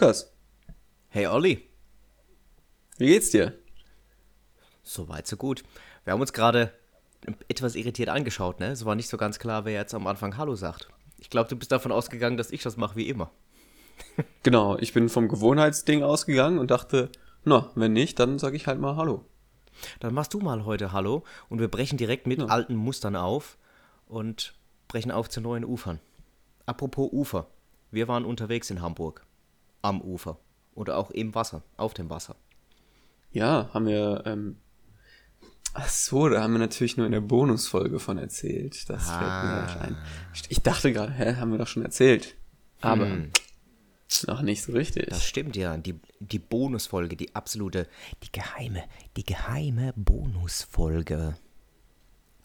Lukas, Hey Olli, wie geht's dir? so weit, so gut. Wir haben uns gerade etwas irritiert angeschaut, ne? Es war nicht so ganz klar, wer jetzt am Anfang Hallo sagt. Ich glaube, du bist davon ausgegangen, dass ich das mache wie immer. Genau, ich bin vom Gewohnheitsding ausgegangen und dachte, na, wenn nicht, dann sage ich halt mal Hallo. Dann machst du mal heute Hallo und wir brechen direkt mit Ja. alten Mustern auf und brechen auf zu neuen Ufern. Apropos Ufer. Wir waren unterwegs in Hamburg. Am Ufer. Oder auch im Wasser. Auf dem Wasser. Ja, haben wir, ähm, ach so, da haben wir natürlich nur in der Bonusfolge von erzählt. Das fällt mir gleich ein. Ich dachte gerade, hä, haben wir doch schon erzählt. Aber Hm. noch nicht so richtig. Das stimmt ja. Die, die Bonusfolge, die absolute, die geheime, die geheime Bonusfolge.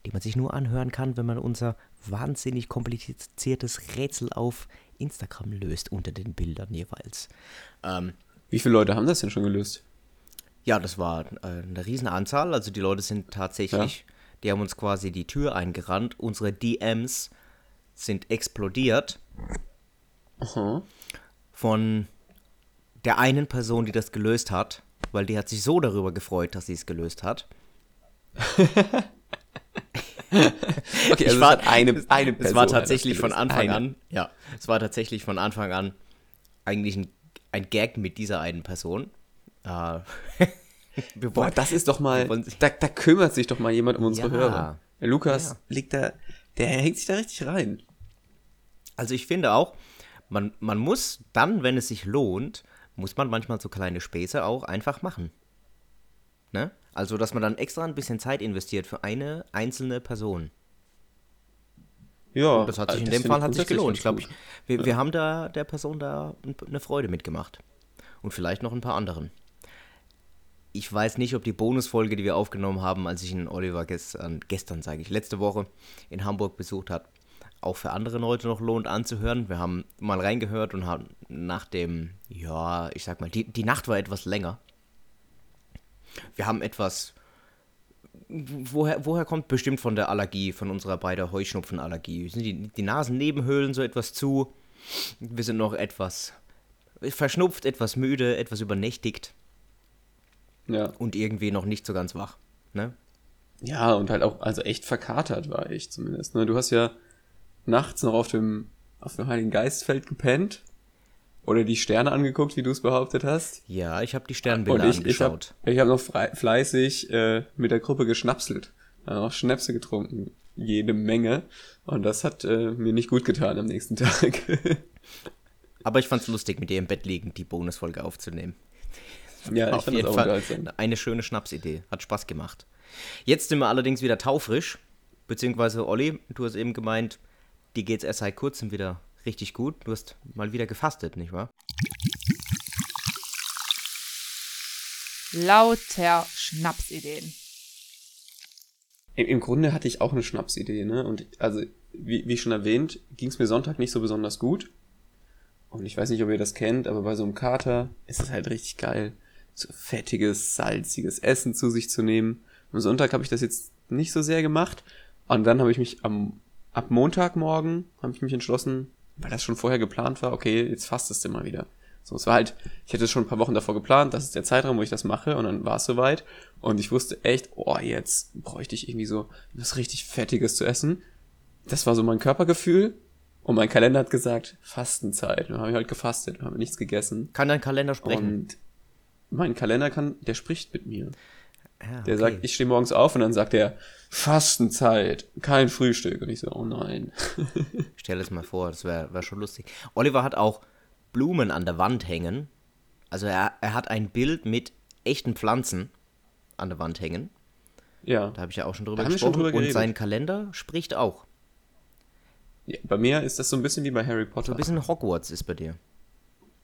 Die man sich nur anhören kann, wenn man unser wahnsinnig kompliziertes Rätsel auf Instagram löst unter den Bildern jeweils. Ähm, Wie viele Leute haben das denn schon gelöst? ja, das war äh, eine Riesenanzahl. Also die Leute sind tatsächlich, die haben uns quasi die Tür eingerannt. Unsere DMs sind explodiert. Aha. von der einen Person, die das gelöst hat, weil die hat sich so darüber gefreut, dass sie es gelöst hat. Okay, also war- es eine, eine Person. es war tatsächlich von. Anfang Eine. an, ja, es war tatsächlich von Anfang an eigentlich ein, ein Gag mit dieser einen Person. Äh, wir Boah, das ist doch mal, wollen- da, da kümmert sich doch mal jemand um unsere Ja. Hörer. Der Lukas Ja. liegt da, der hängt sich da richtig rein. Also ich finde auch, man, man muss dann, wenn es sich lohnt, muss man manchmal so kleine Späße auch einfach machen. Ne? Also, dass man dann extra ein bisschen Zeit investiert für eine einzelne Person. Ja, Das hat sich in das dem Fall hat sich gelohnt. Ich glaube, ganz gut. wir, wir haben da der Person da ein- eine Freude mitgemacht. Und vielleicht noch ein paar anderen. Ich weiß nicht, ob die Bonusfolge, die wir aufgenommen haben, als ich einen Oliver gestern, gestern sage ich, letzte Woche in Hamburg besucht hat, auch für andere Leute noch lohnt anzuhören. Wir haben mal reingehört und haben nach dem, ja, ich sag mal, die, die Nacht war etwas länger. Wir haben etwas woher, woher kommt bestimmt von der Allergie, von unserer beider Heuschnupfenallergie? Sind die, die Nasennebenhöhlen so etwas zu? Wir sind noch etwas verschnupft, etwas müde, etwas übernächtigt Ja. und irgendwie noch nicht so ganz wach. Ne? ja, und halt auch, also echt verkatert war ich zumindest. Ne? Du hast ja nachts noch auf dem, auf dem Heiligen Geistfeld gepennt. Oder die Sterne angeguckt, wie du es behauptet hast. Ja, ich habe die Und Sternbilder ich, ich habe angeschaut. ich hab noch frei, fleißig äh, mit der Gruppe geschnapselt. Auch Schnäpse getrunken. Jede Menge. Und das hat äh, mir nicht gut getan am nächsten Tag. Aber ich fand's lustig, mit dir im Bett liegend die Bonusfolge aufzunehmen. ja, ich Auf fand jeden auch Fall eine schöne Schnapsidee. Hat Spaß gemacht. Jetzt sind wir allerdings wieder taufrisch. Beziehungsweise, Olli, du hast eben gemeint, dir geht's erst seit kurzem wieder richtig gut. Du hast mal wieder gefastet, nicht wahr? Lauter Schnapsideen. Im, Im Grunde hatte ich auch eine Schnapsidee, ne? Und also, wie, wie schon erwähnt, ging es mir Sonntag nicht so besonders gut. Und ich weiß nicht, ob ihr das kennt, aber bei so einem Kater ist es halt richtig geil, so fettiges, salziges Essen zu sich zu nehmen. Am Sonntag habe ich das jetzt nicht so sehr gemacht. Und dann habe ich mich am, ab Montagmorgen habe ich mich entschlossen, weil das schon vorher geplant war, okay, jetzt fastest du mal wieder. So, es war halt, ich hätte es schon ein paar Wochen davor geplant, das ist der Zeitraum, wo ich das mache, und dann war es soweit. Und ich wusste echt, oh, jetzt bräuchte ich irgendwie so was richtig Fettiges zu essen. Das war so mein Körpergefühl. Und mein Kalender hat gesagt, Fastenzeit. Dann habe ich halt gefastet, habe nichts gegessen. Kann dein Kalender sprechen? Und mein Kalender kann, der spricht mit mir. Ja, Der okay. sagt, ich stehe morgens auf und dann sagt er, Fastenzeit, kein Frühstück. Und ich so, oh nein. Stell es mal vor, das wäre wär schon lustig. Oliver hat auch Blumen an der Wand hängen. Also er, er hat ein Bild mit echten Pflanzen an der Wand hängen. Ja. Da habe ich ja auch schon drüber wir schon gesprochen. drüber und sein Kalender spricht auch. ja. Bei mir ist das so ein bisschen wie bei Harry So Potter. ein bisschen Hogwarts ist bei dir.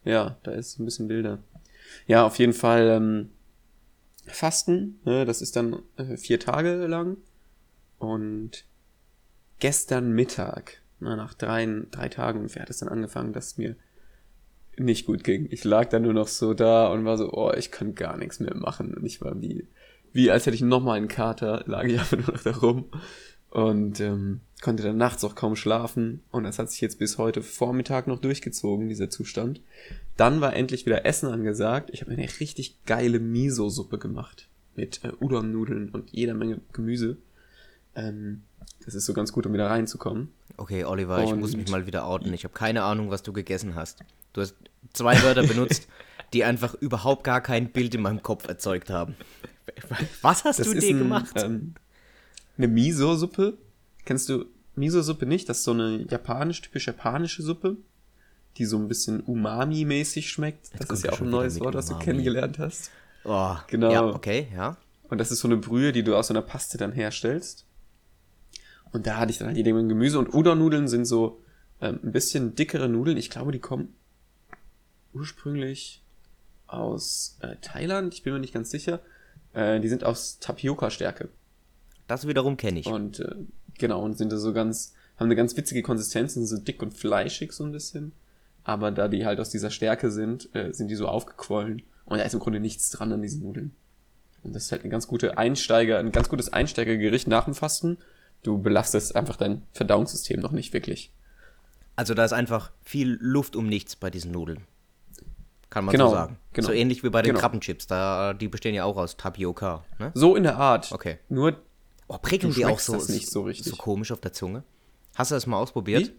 Ja, da ist ein bisschen Bilder. Ja, auf jeden Fall ähm, Fasten. Ne, das ist dann äh, vier Tage lang. Und gestern Mittag, na, nach drei, drei Tagen ungefähr, hat es dann angefangen, dass mir nicht gut ging. Ich lag dann nur noch so da und war so, oh, ich kann gar nichts mehr machen. Und ich war wie, wie als hätte ich nochmal einen Kater, lag ich einfach nur noch da rum. Und ähm, konnte dann nachts auch kaum schlafen und das hat sich jetzt bis heute Vormittag noch durchgezogen, dieser Zustand. Dann war endlich wieder Essen angesagt. Ich habe eine richtig geile Miso-Suppe gemacht mit äh, Udon-Nudeln und jeder Menge Gemüse. Ähm, das ist so ganz gut, um wieder reinzukommen. Okay, Oliver, ich Und- muss mich mal wieder outen. Ich habe keine Ahnung, was du gegessen hast. Du hast zwei Wörter benutzt, die einfach überhaupt gar kein Bild in meinem Kopf erzeugt haben. Was hast Das du dir ein, gemacht? Ähm, eine Miso-Suppe. Kennst du Miso-Suppe nicht? Das ist so eine japanisch, typisch japanische Suppe, die so ein bisschen Umami-mäßig schmeckt. Das kommt ist ja auch ein neues mit Wort, das du kennengelernt hast. oh, genau. Ja, okay, ja. Und das ist so eine Brühe, die du aus so einer Paste dann herstellst. Und da hatte ich dann halt jede Menge Gemüse. Und Udon-Nudeln sind so ähm, ein bisschen dickere Nudeln. Ich glaube, die kommen ursprünglich aus äh, Thailand. Ich bin mir nicht ganz sicher. Äh, die sind aus Tapioca-Stärke. Das wiederum kenne ich. Und äh, genau, und sind da so ganz, haben eine ganz witzige Konsistenz, sind so dick und fleischig so ein bisschen. Aber da die halt aus dieser Stärke sind, äh, sind die so aufgequollen. Und da ist im Grunde nichts dran an diesen Nudeln. Und das ist halt eine ganz gute Einsteiger, ein ganz gutes Einsteigergericht nach dem Fasten. Du belastest einfach dein Verdauungssystem noch nicht wirklich. Also da ist einfach viel Luft um nichts bei diesen Nudeln. Kann man Genau, so sagen. genau. So ähnlich wie bei den Genau. Krabbenchips. Da, die bestehen ja auch aus Tapioca. Ne? So in der Art. Okay. Nur, Oh, prickeln die auch so, nicht so richtig. so komisch auf der Zunge? Hast du das mal ausprobiert? Wie?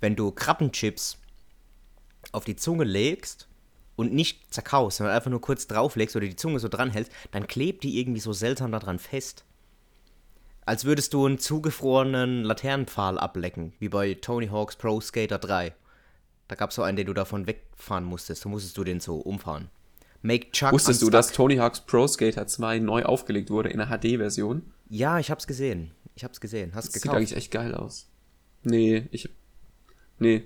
Wenn du Krabbenchips auf die Zunge legst und nicht zerkaust, sondern einfach nur kurz drauflegst oder die Zunge so dran hältst, dann klebt die irgendwie so seltsam daran fest. Als würdest du einen zugefrorenen Laternenpfahl ablecken, wie bei Tony Hawk's Pro Skater 3. Da gab es so einen, den du davon wegfahren musstest. Da musstest du den so umfahren. Make Chuck wusstest du, dass Tony Hawk's Pro Skater 2 neu aufgelegt wurde in der HD-Version? Ja, ich hab's gesehen. Ich hab's gesehen. Hast Das sieht gekauft? eigentlich echt geil aus. Nee, ich. Nee,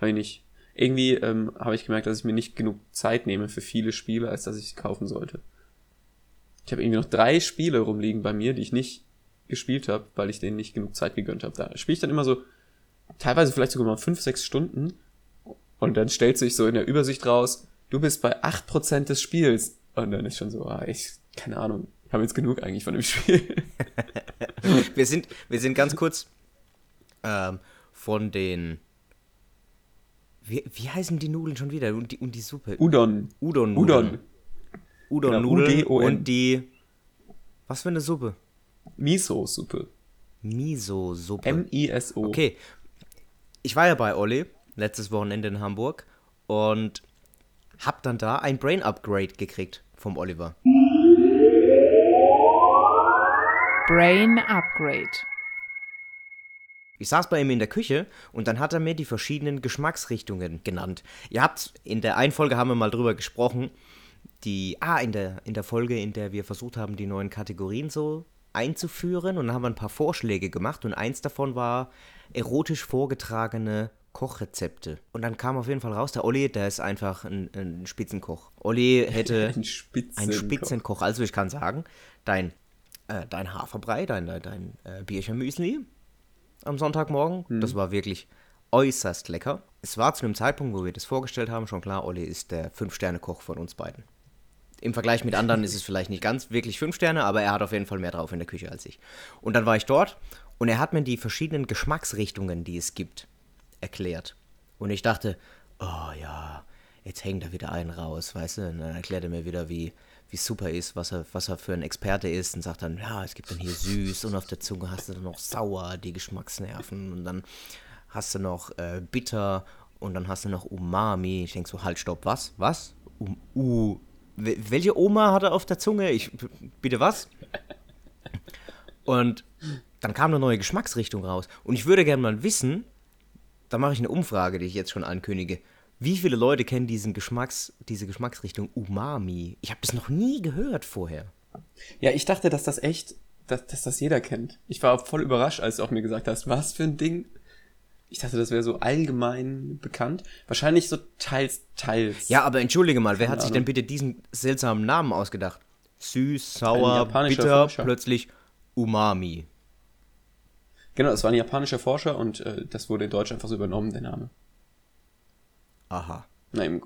hab ich nicht. Irgendwie ähm, habe ich gemerkt, dass ich mir nicht genug Zeit nehme für viele Spiele, als dass ich sie kaufen sollte. Ich habe irgendwie noch drei Spiele rumliegen bei mir, die ich nicht gespielt habe, weil ich denen nicht genug Zeit gegönnt habe. Da spiele ich dann immer so, teilweise vielleicht sogar mal fünf, sechs Stunden und dann stellt sich so in der Übersicht raus, du bist bei 8% des Spiels. Und dann ist schon so, ah, ich, keine Ahnung, ich habe jetzt genug eigentlich von dem Spiel. Wir sind, wir sind ganz kurz ähm, von den. Wie, wie heißen die Nudeln schon wieder? Und die, und die Suppe? Udon. Udon. Udon. Udon-Nudeln Genau, und die. Was für eine Suppe? Miso-Suppe. Miso-Suppe. M-I-S-O. Okay. Ich war ja bei Olli letztes Wochenende in Hamburg und hab dann da ein Brain Upgrade gekriegt vom Oliver. Brain Upgrade. Ich saß bei ihm in der Küche und dann hat er mir die verschiedenen Geschmacksrichtungen genannt. Ihr habt, in der einen Folge haben wir mal drüber gesprochen, die, ah, in der, in der Folge, in der wir versucht haben, die neuen Kategorien so einzuführen und dann haben wir ein paar Vorschläge gemacht und eins davon war erotisch vorgetragene Kochrezepte. Und dann kam auf jeden Fall raus, der Olli, der ist einfach ein, ein Spitzenkoch. Olli hätte Ein Spitzenkoch. ein Spitzenkoch. Also ich kann sagen, dein, äh, dein Haferbrei, dein, dein, dein äh, Bierchenmüsli am Sonntagmorgen, das war wirklich äußerst lecker. Es war zu dem Zeitpunkt, wo wir das vorgestellt haben, schon klar, Olli ist der Fünf-Sterne-Koch von uns beiden. Im Vergleich mit anderen ist es vielleicht nicht ganz wirklich fünf Sterne, aber er hat auf jeden Fall mehr drauf in der Küche als ich. Und dann war ich dort und er hat mir die verschiedenen Geschmacksrichtungen, die es gibt, erklärt. Und ich dachte, oh ja, jetzt hängt er wieder einen raus, weißt du? Und dann erklärt er mir wieder, wie, wie super ist, was er, was er für ein Experte ist und sagt dann, ja, es gibt dann hier süß und auf der Zunge hast du dann noch sauer, die Geschmacksnerven und dann hast du noch äh, bitter und dann hast du noch Umami. Ich denk so, halt, stopp, was? Was? Um, uh, wel- welche Oma hat er auf der Zunge? Ich, bitte was? Und dann kam eine neue Geschmacksrichtung raus. Und ich würde gerne mal wissen, da mache ich eine Umfrage, die ich jetzt schon ankündige. Wie viele Leute kennen diesen Geschmacks, diese Geschmacksrichtung Umami? Ich habe das noch nie gehört vorher. Ja, ich dachte, dass das echt, dass, dass das jeder kennt. Ich war voll überrascht, als du auch mir gesagt hast, was für ein Ding. Ich dachte, das wäre so allgemein bekannt. Wahrscheinlich so teils, teils. Ja, aber entschuldige mal, wer hat sich denn bitte diesen seltsamen Namen ausgedacht? Süß, sauer, bitter, Forscher. plötzlich Umami. Genau, es war ein japanischer Forscher und äh, das wurde in Deutsch einfach so übernommen, der Name. Aha. Na, im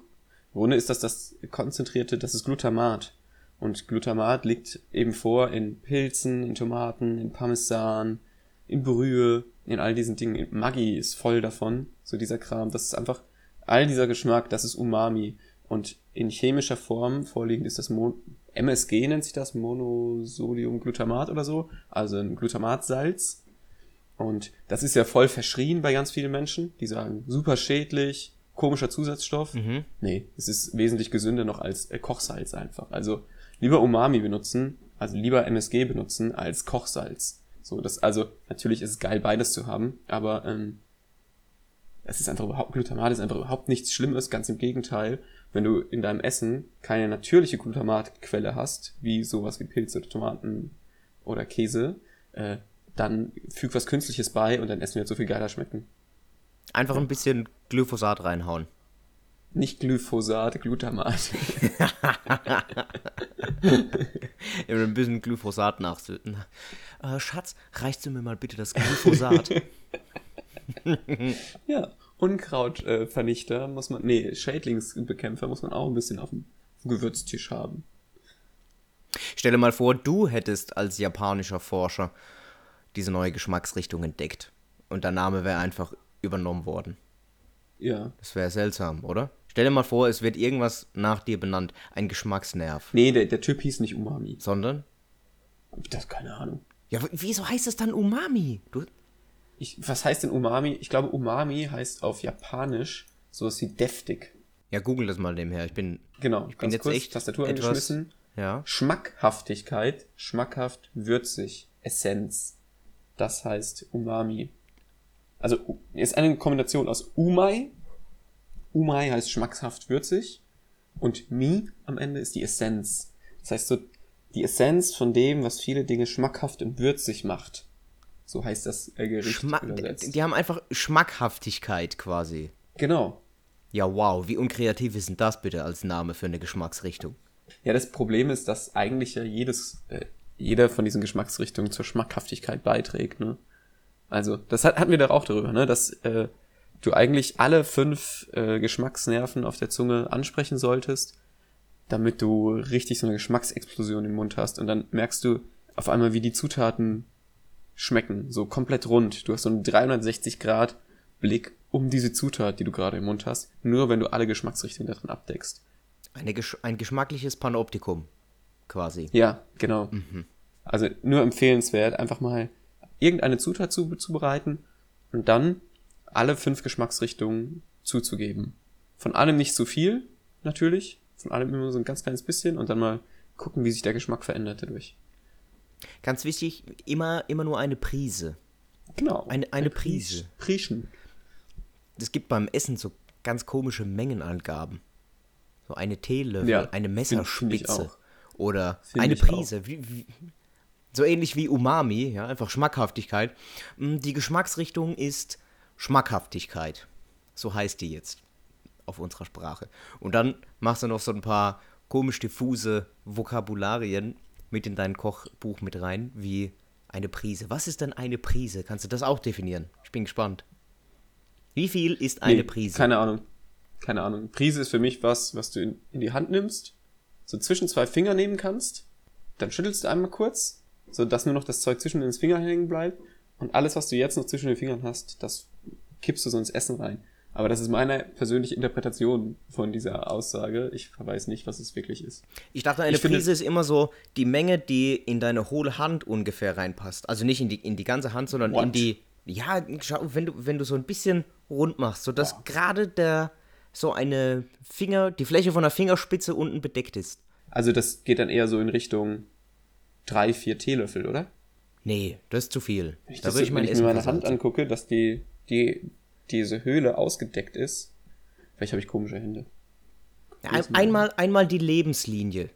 Grunde ist das das konzentrierte, das ist Glutamat. Und Glutamat liegt eben vor in Pilzen, in Tomaten, in Parmesan, in Brühe, in all diesen Dingen. Maggi ist voll davon, so dieser Kram. Das ist einfach, all dieser Geschmack, das ist Umami. Und in chemischer Form vorliegend ist das Mo MSG nennt sich das, Monosodiumglutamat oder so, also ein Glutamatsalz. Und das ist ja voll verschrien bei ganz vielen Menschen, die sagen, super schädlich, komischer Zusatzstoff. Mhm. Nee, es ist wesentlich gesünder noch als äh, Kochsalz einfach. Also lieber Umami benutzen, also lieber MSG benutzen als Kochsalz. So, das, also natürlich ist es geil, beides zu haben, aber ähm, es ist einfach überhaupt, Glutamat ist einfach überhaupt nichts Schlimmes, ganz im Gegenteil. Wenn du in deinem Essen keine natürliche Glutamatquelle hast, wie sowas wie Pilze oder Tomaten oder Käse, äh, dann füg was Künstliches bei und dein Essen wird so viel geiler schmecken. Einfach ein bisschen Glyphosat reinhauen. Nicht Glyphosat, Glutamat. Ein bisschen Glyphosat nachsüßen. Äh, Schatz, reichst du mir mal bitte das Glyphosat? ja, Unkrautvernichter muss man, nee, Schädlingsbekämpfer muss man auch ein bisschen auf dem Gewürztisch haben. Stell dir mal vor, du hättest als japanischer Forscher diese neue Geschmacksrichtung entdeckt. Und der Name wäre einfach übernommen worden. Ja. Das wäre seltsam, oder? Stell dir mal vor, es wird irgendwas nach dir benannt. Ein Geschmacksnerv. Nee, der, der Typ hieß nicht Umami. Sondern? Das keine Ahnung. Ja, wieso heißt es dann Umami? Du, Ich, was heißt denn Umami? Ich glaube, Umami heißt auf Japanisch sowas wie deftig. ja, google das mal nebenher. Ich bin. Genau, Ich bin jetzt echt Tastatur etwas- angeschmissen. Ja. Schmackhaftigkeit, schmackhaft, würzig, Essenz. Das heißt Umami. Also ist eine Kombination aus Umai. Umai heißt schmackhaft, würzig. Und Mi am Ende ist die Essenz. Das heißt so die Essenz von dem, was viele Dinge schmackhaft und würzig macht. So heißt das äh, Gericht Schmack, übersetzt. die haben einfach Schmackhaftigkeit quasi. Genau. Ja, wow, wie unkreativ ist denn das bitte als Name für eine Geschmacksrichtung? Ja, das Problem ist, dass eigentlich ja jedes, äh, jeder von diesen Geschmacksrichtungen zur Schmackhaftigkeit beiträgt, ne? Also, das hat, hatten wir doch auch darüber, ne? Dass äh, du eigentlich alle fünf äh, Geschmacksnerven auf der Zunge ansprechen solltest, damit du richtig so eine Geschmacksexplosion im Mund hast. Und dann merkst du auf einmal, wie die Zutaten schmecken, so komplett rund. Du hast so einen 360 Grad Blick um diese Zutat, die du gerade im Mund hast, nur wenn du alle Geschmacksrichtungen darin abdeckst. Gesch ein geschmackliches Panoptikum, quasi. Ja, genau. Also nur empfehlenswert, einfach mal irgendeine Zutat zu, zubereiten und dann alle fünf Geschmacksrichtungen zuzugeben. Von allem nicht zu viel, natürlich. Von allem immer so ein ganz kleines bisschen und dann mal gucken, wie sich der Geschmack verändert dadurch. Ganz wichtig, immer, immer nur eine Prise. Genau. Eine- eine Prise. Prieschen. Es gibt beim Essen so ganz komische Mengenangaben. So eine Teelöffel, Ja, eine Messerspitze. Oder Find eine. Prise. Wie, wie, so ähnlich wie Umami, ja, einfach Schmackhaftigkeit. Mm, Die Geschmacksrichtung ist Schmackhaftigkeit. So heißt die jetzt auf unserer Sprache. Und dann machst du noch so ein paar komisch diffuse Vokabularien mit in dein Kochbuch mit rein, wie eine Prise. Was ist denn eine Prise? Kannst du das auch definieren? Ich bin gespannt. Wie viel ist eine Nee, Prise? Keine Ahnung. Keine Ahnung. Prise ist für mich was, was du in, in die Hand nimmst, so zwischen zwei Finger nehmen kannst, dann schüttelst du einmal kurz, so dass nur noch das Zeug zwischen den Fingern hängen bleibt und alles, was du jetzt noch zwischen den Fingern hast, das kippst du so ins Essen rein. Aber das ist meine persönliche Interpretation von dieser Aussage. Ich weiß nicht, was es wirklich ist. Ich dachte, eine Ich finde- Prise ist immer so die Menge, die in deine hohle Hand ungefähr reinpasst. Also nicht in die, in die ganze Hand, sondern in What? die. Ja, schau, wenn du, wenn du so ein bisschen rund machst, sodass gerade der so eine Finger, die Fläche von der Fingerspitze unten bedeckt ist. Also das geht dann eher so in Richtung drei, vier Teelöffel, oder? Nee, das ist zu viel. Wenn ich, da würde ich wenn mein ich mir meine Hand angucke, dass die, die, diese Höhle ausgedeckt ist. Vielleicht habe ich komische Hände. Ja, ein, einmal, einmal die Lebenslinie.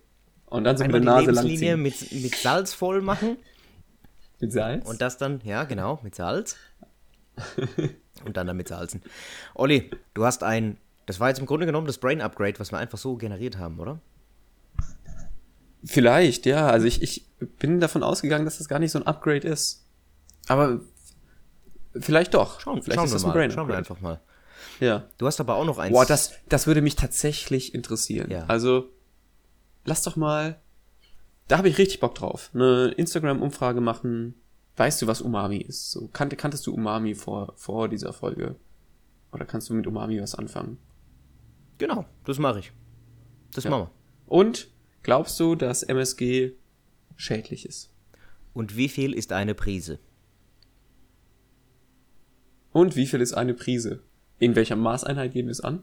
Und dann so mit Einmal der die Nase Lebenslinie langziehen. mit, mit Salz voll machen. Mit Salz? Und das dann, ja, genau, mit Salz. Und dann damit salzen. Olli, du hast ein, das war jetzt im Grunde genommen das Brain Upgrade, was wir einfach so generiert haben, oder? Vielleicht, ja. Also ich, ich bin davon ausgegangen, dass das gar nicht so ein Upgrade ist. Aber vielleicht doch. Schauen, vielleicht schauen ist wir das mal. ein Brain schauen wir Upgrade. einfach mal. Ja. Du hast aber auch noch eins. Boah, das, das würde mich tatsächlich interessieren. Ja. Also, lass doch mal. Da habe ich richtig Bock drauf. Eine Instagram-Umfrage machen. weißt du, was Umami ist? So, kannte, kanntest du Umami vor, vor dieser Folge? Oder kannst du mit Umami was anfangen? Genau, das mache ich. Das Ja. machen wir. Und glaubst du, dass MSG schädlich ist? Und wie viel ist eine Prise? Und wie viel ist eine Prise? In welcher Maßeinheit geben wir es an?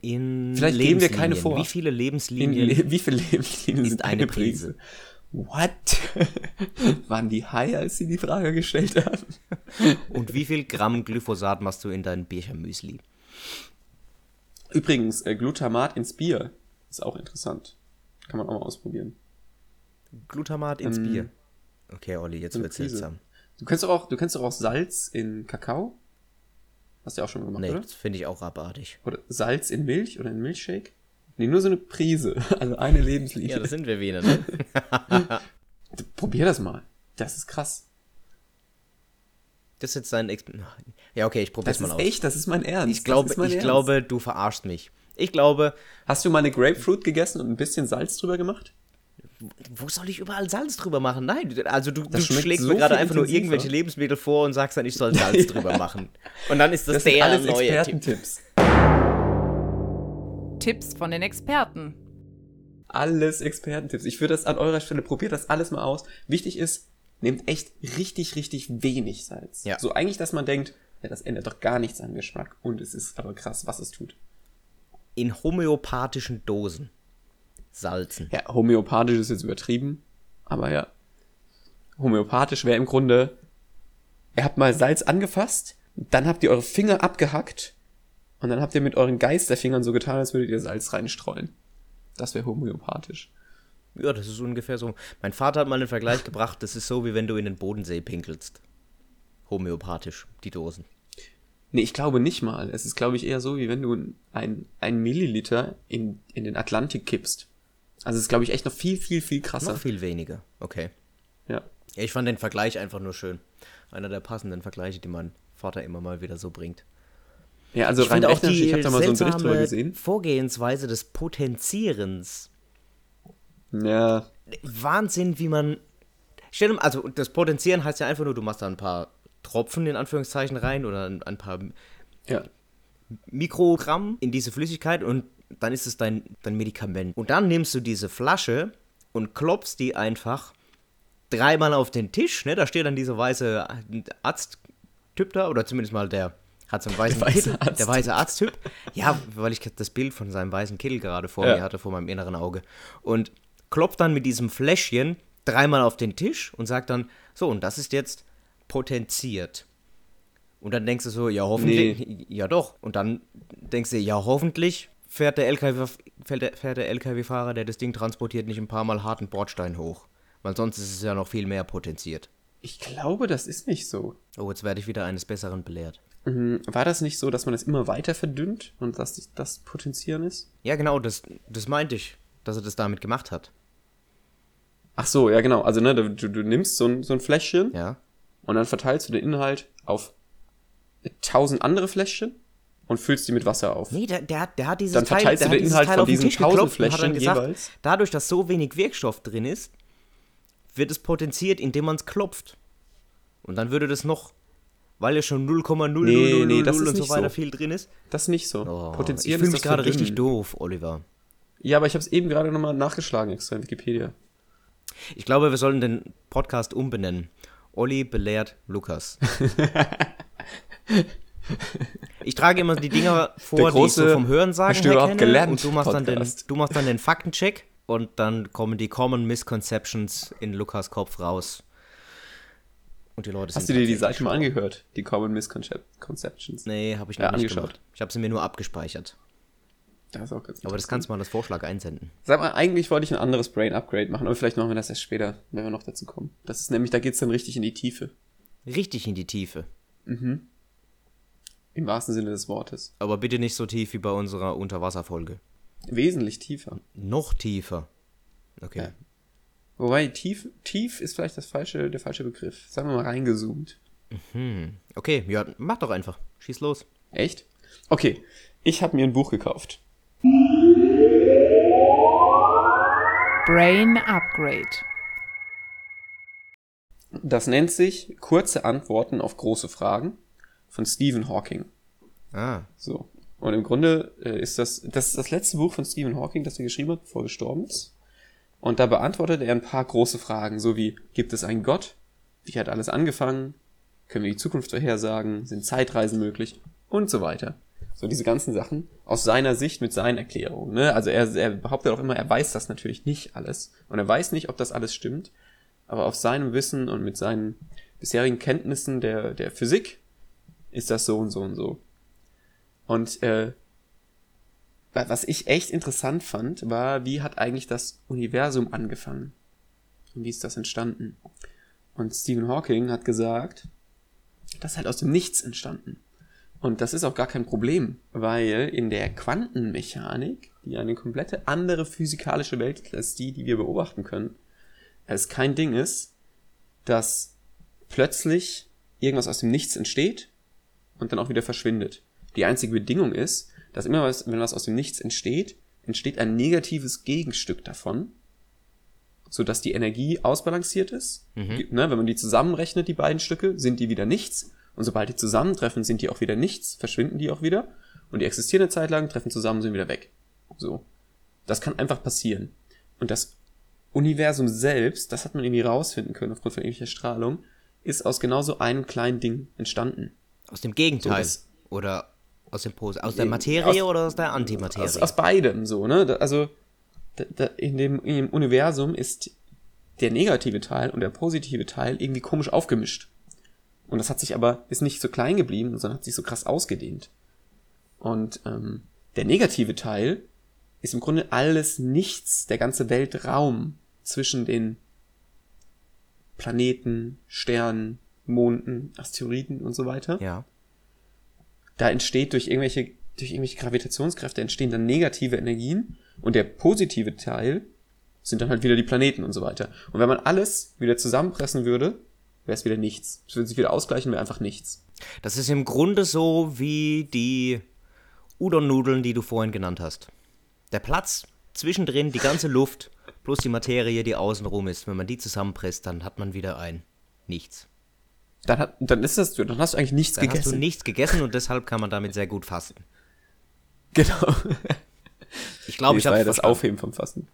In Vielleicht geben wir Lebenslinien. keine vor. Wie viele In Lebenslinien? Le wie viele Lebenslinien ist sind eine eine Prise? Prise? What? Waren die high, als sie die Frage gestellt haben? Und wie viel Gramm Glyphosat machst du in dein Bierchen-Müsli? Übrigens, äh, Glutamat ins Bier ist auch interessant. Kann man auch mal ausprobieren. Glutamat ins Ähm, Bier. Okay, Olli, jetzt wird's seltsam. Du kennst doch auch, du kennst doch auch Salz in Kakao? Hast du ja auch schon gemacht, Nee, oder? das finde ich auch abartig. Oder Salz in Milch oder in Milchshake? Nee, nur so eine Prise. Also eine Lebenslinie. Ja, das sind wir wieder, ne? Probier das mal. Das ist krass. Das ist jetzt dein Exp Ja, okay, ich probier's Das mal ist aus. echt, das ist mein Ernst. ich Das glaube, ist ich Ernst. glaube, du verarschst mich. Ich glaube, Hast du mal eine Grapefruit gegessen und ein bisschen Salz drüber gemacht? wo soll ich überall Salz drüber machen? Nein, also du, du Das schlägst so mir gerade einfach nur irgendwelche Lebensmittel vor und sagst dann, ich soll Salz drüber machen. Und dann ist das, Das sind der alles neue Tipp. Expertentipps. Tipps von den Experten. Alles Expertentipps. Ich würde das an eurer Stelle, probiert das alles mal aus. Wichtig ist, nehmt echt richtig, richtig wenig Salz. Ja. So eigentlich, dass man denkt, ja, das ändert doch gar nichts am Geschmack. Und es ist aber krass, was es tut. In homöopathischen Dosen. Salzen. Ja, homöopathisch ist jetzt übertrieben, aber ja. Homöopathisch wäre im Grunde, ihr habt mal Salz angefasst, dann habt ihr eure Finger abgehackt und dann habt ihr mit euren Geisterfingern so getan, als würdet ihr Salz reinstreuen. Das wäre homöopathisch. Ja, das ist ungefähr so. Mein Vater hat mal einen Vergleich gebracht, das ist so, wie wenn du in den Bodensee pinkelst. Homöopathisch, die Dosen. Nee, ich glaube nicht mal. Es ist, glaube ich, eher so, wie wenn du ein, ein Milliliter in, in den Atlantik kippst. Also es ist, glaube ich, echt noch viel, viel, viel krasser. Noch viel weniger. Okay. Ja. Ja, ich fand den Vergleich einfach nur schön. Einer der passenden Vergleiche, die mein Vater immer mal wieder so bringt. Ja, also Ich rein auch die ich habe da mal so einen Bericht drüber gesehen. Vorgehensweise des Potenzierens. Ja, Wahnsinn, wie man. Stell dir mal, also das Potenzieren heißt ja einfach nur, du machst da ein paar Tropfen in Anführungszeichen rein oder ein, ein paar ja. Mikrogramm in diese Flüssigkeit und dann ist es dein, dein Medikament. Und dann nimmst du diese Flasche und klopfst die einfach dreimal auf den Tisch. Ne? Da steht dann dieser weiße Arzttyp da, oder zumindest mal der hat so einen weißen Der weiße Kittel. Arzttyp. Der weiße Arzttyp. Ja, weil ich das Bild von seinem weißen Kittel gerade vor Ja. mir hatte, vor meinem inneren Auge. Und klopft dann mit diesem Fläschchen dreimal auf den Tisch und sagt dann, so, und das ist jetzt potenziert. Und dann denkst du so, ja, hoffentlich. Ja, doch. Und dann denkst du, ja, hoffentlich fährt der LKW, fährt der, fährt der LKW-Fahrer, der das Ding transportiert, nicht ein paar Mal harten Bordstein hoch. Weil sonst ist es ja noch viel mehr potenziert. Ich glaube, das ist nicht so. Oh, jetzt werde ich wieder eines Besseren belehrt. Mhm, War das nicht so, dass man es immer weiter verdünnt und dass das Potenzieren ist? Ja, genau, das, das meinte ich, dass er das damit gemacht hat. Ach so, ja genau. Also ne, du, du nimmst so ein, so ein Fläschchen Ja. und dann verteilst du den Inhalt auf tausend andere Fläschchen und füllst die mit Wasser auf. Nee, der, der, hat, der hat dieses Dann Teil, verteilst der du den Inhalt Teil von diesen Tisch geklopft 1000 und hat dann Fläschchen gesagt, jeweils. dadurch, dass so wenig Wirkstoff drin ist, wird es potenziert, indem man es klopft. Und dann würde das noch, weil ja schon 0,000 Nee, nee, das ist und so weiter so. viel drin ist. Das nicht so. Oh, Potenzieren ich fühle mich gerade richtig doof, Oliver. Ja, aber ich habe es eben gerade nochmal nachgeschlagen extra in Wikipedia. Ich glaube, wir sollten den Podcast umbenennen. Olli belehrt Lukas. Ich trage immer die Dinger vor, die ich so vom Hörensagen her überhaupt kenne. gelernt, und du machst, dann den, Podcast. du machst dann den Faktencheck und dann kommen die Common Misconceptions in Lukas Kopf raus. Und die Leute Hast du dir die Seite mal angehört? Die Common Misconceptions. Nee, habe ich noch Ja, nicht angeschaut. gemacht. Ich habe sie mir nur abgespeichert. Das ist auch ganz Aber das kannst du mal als Vorschlag einsenden. Sag mal, eigentlich wollte ich ein anderes Brain-Upgrade machen, aber vielleicht machen wir das erst später, wenn wir noch dazu kommen. Das ist nämlich, da geht's dann richtig in die Tiefe. Richtig in die Tiefe. Im wahrsten Sinne des Wortes. Aber bitte nicht so tief wie bei unserer Unterwasserfolge. Wesentlich tiefer. Noch tiefer. Okay. Ja. Wobei, tief, tief ist vielleicht das falsche, der falsche Begriff. Sagen wir mal reingezoomt. Hm. Okay, ja, mach doch einfach. Schieß los. Echt? Okay, ich habe mir ein Buch gekauft. Brain Upgrade. Das nennt sich Kurze Antworten auf große Fragen von Stephen Hawking. Ah, So. Und im Grunde äh, ist das, das ist das letzte Buch von Stephen Hawking, das er geschrieben hat, bevor er gestorben ist. Und da beantwortet er ein paar große Fragen, so wie, gibt es einen Gott? Wie hat alles angefangen? Können wir die Zukunft vorhersagen? Sind Zeitreisen möglich? Und so weiter. So diese ganzen Sachen aus seiner Sicht mit seinen Erklärungen. Ne? Also er, er behauptet auch immer, er weiß das natürlich nicht alles. Und er weiß nicht, ob das alles stimmt. Aber auf seinem Wissen und mit seinen bisherigen Kenntnissen der, der Physik ist das so und so und so. Und äh, was ich echt interessant fand, war, wie hat eigentlich das Universum angefangen? Und wie ist das entstanden? Und Stephen Hawking hat gesagt, das ist halt aus dem Nichts entstanden. Und das ist auch gar kein Problem, weil in der Quantenmechanik, die eine komplette andere physikalische Welt ist als die, die wir beobachten können, es kein Ding ist, dass plötzlich irgendwas aus dem Nichts entsteht und dann auch wieder verschwindet. Die einzige Bedingung ist, dass immer was, wenn was aus dem Nichts entsteht, entsteht ein negatives Gegenstück davon, sodass die Energie ausbalanciert ist. Die- Ne, wenn man die zusammenrechnet, die beiden Stücke, sind die wieder nichts. Und sobald die zusammentreffen, sind die auch wieder nichts, verschwinden die auch wieder. Und die existieren eine Zeit lang, treffen zusammen, sind wieder weg. So. Das kann einfach passieren. Und das Universum selbst, das hat man irgendwie rausfinden können aufgrund von irgendwelcher Strahlung, ist aus genau so einem kleinen Ding entstanden. aus dem Gegenteil. das- oder aus dem Pos aus der Materie aus- oder aus der Antimaterie? Aus, aus beidem so, ne? Also da, da, in, dem, in dem Universum ist der negative Teil und der positive Teil irgendwie komisch aufgemischt. Und das hat sich aber, ist nicht so klein geblieben, sondern hat sich so krass ausgedehnt. Und ähm, der negative Teil ist im Grunde alles nichts, der ganze Weltraum zwischen den Planeten, Sternen, Monden, Asteroiden und so weiter ja. Da entsteht durch irgendwelche, durch irgendwelche Gravitationskräfte entstehen dann negative Energien und der positive Teil sind dann halt wieder die Planeten und so weiter. Und wenn man alles wieder zusammenpressen würde, wäre es wieder nichts. Es würde sich wieder ausgleichen, wäre einfach nichts. Das ist im Grunde so wie die Udon-Nudeln, die du vorhin genannt hast. Der Platz zwischendrin, die ganze Luft, plus die Materie, die außenrum ist. Wenn man die zusammenpresst, dann hat man wieder ein Nichts. Dann, hat, dann ist das, dann hast du eigentlich nichts Dann hast gegessen. du nichts gegessen und deshalb kann man damit sehr gut fasten. Genau. Ich glaube, nee, ich habe ja das Aufheben vom Fasten.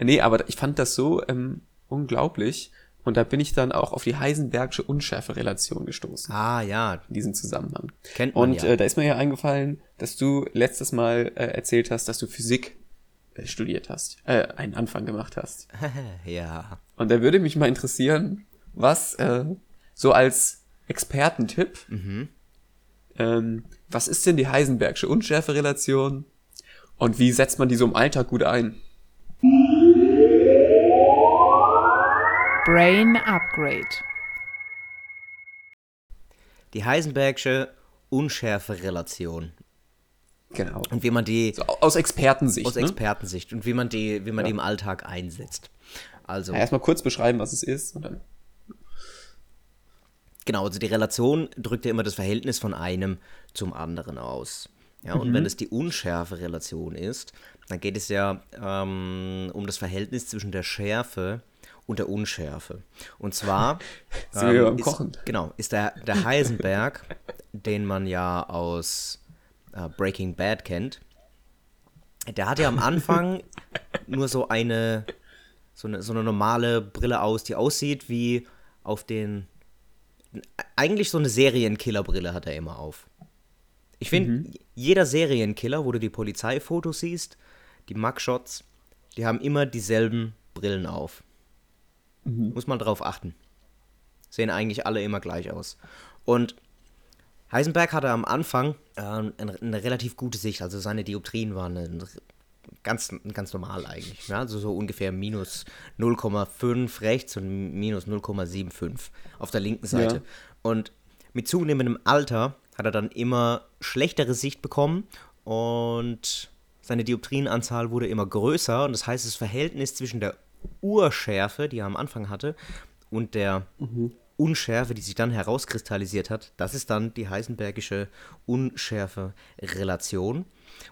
Nee, aber ich fand das so ähm, unglaublich. Und da bin ich dann auch auf die Heisenbergsche Unschärferelation gestoßen. Ah ja, in diesem Zusammenhang. Kennt man Und ja. äh, da ist mir ja eingefallen, dass du letztes Mal äh, erzählt hast, dass du Physik äh, studiert hast, äh, einen Anfang gemacht hast. ja. Und da würde mich mal interessieren, was äh, so als Expertentipp, Mhm. ähm, was ist denn die Heisenbergsche Unschärferelation und wie setzt man die so im Alltag gut ein? Brain Upgrade. Die Heisenbergsche Unschärferelation. Genau. Und wie man die So, au- aus Expertensicht. aus ne? Expertensicht und wie man die, wie man die im Alltag einsetzt. Also, ja, erstmal kurz beschreiben, was es ist und dann. Genau, also die Relation drückt ja immer das Verhältnis von einem zum anderen aus. Ja, und wenn es die Unschärfe-Relation ist, dann geht es ja ähm, um das Verhältnis zwischen der Schärfe und der Unschärfe. Und zwar beim ist, Kochen. Genau, ist der, der Heisenberg, den man ja aus äh, Breaking Bad kennt, der hat ja am Anfang nur so eine, so eine, so eine normale Brille aus, die aussieht wie auf den. Eigentlich so eine Serienkillerbrille hat er immer auf. Ich finde, jeder Serienkiller, wo du die Polizeifotos siehst, die Mugshots, die haben immer dieselben Brillen auf. Muss man drauf achten. Sehen eigentlich alle immer gleich aus. Und Heisenberg hatte am Anfang äh, eine, eine relativ gute Sicht, also seine Dioptrien waren eine, ganz, ganz normal eigentlich. Ja? Also so ungefähr minus 0,5 rechts und minus 0,75 auf der linken Seite. Ja. Und mit zunehmendem Alter hat er dann immer schlechtere Sicht bekommen und seine Dioptrienanzahl wurde immer größer und das heißt, das Verhältnis zwischen der Urschärfe, die er am Anfang hatte, und der Unschärfe, die sich dann herauskristallisiert hat, das ist dann die Heisenbergische Unschärfe-Relation.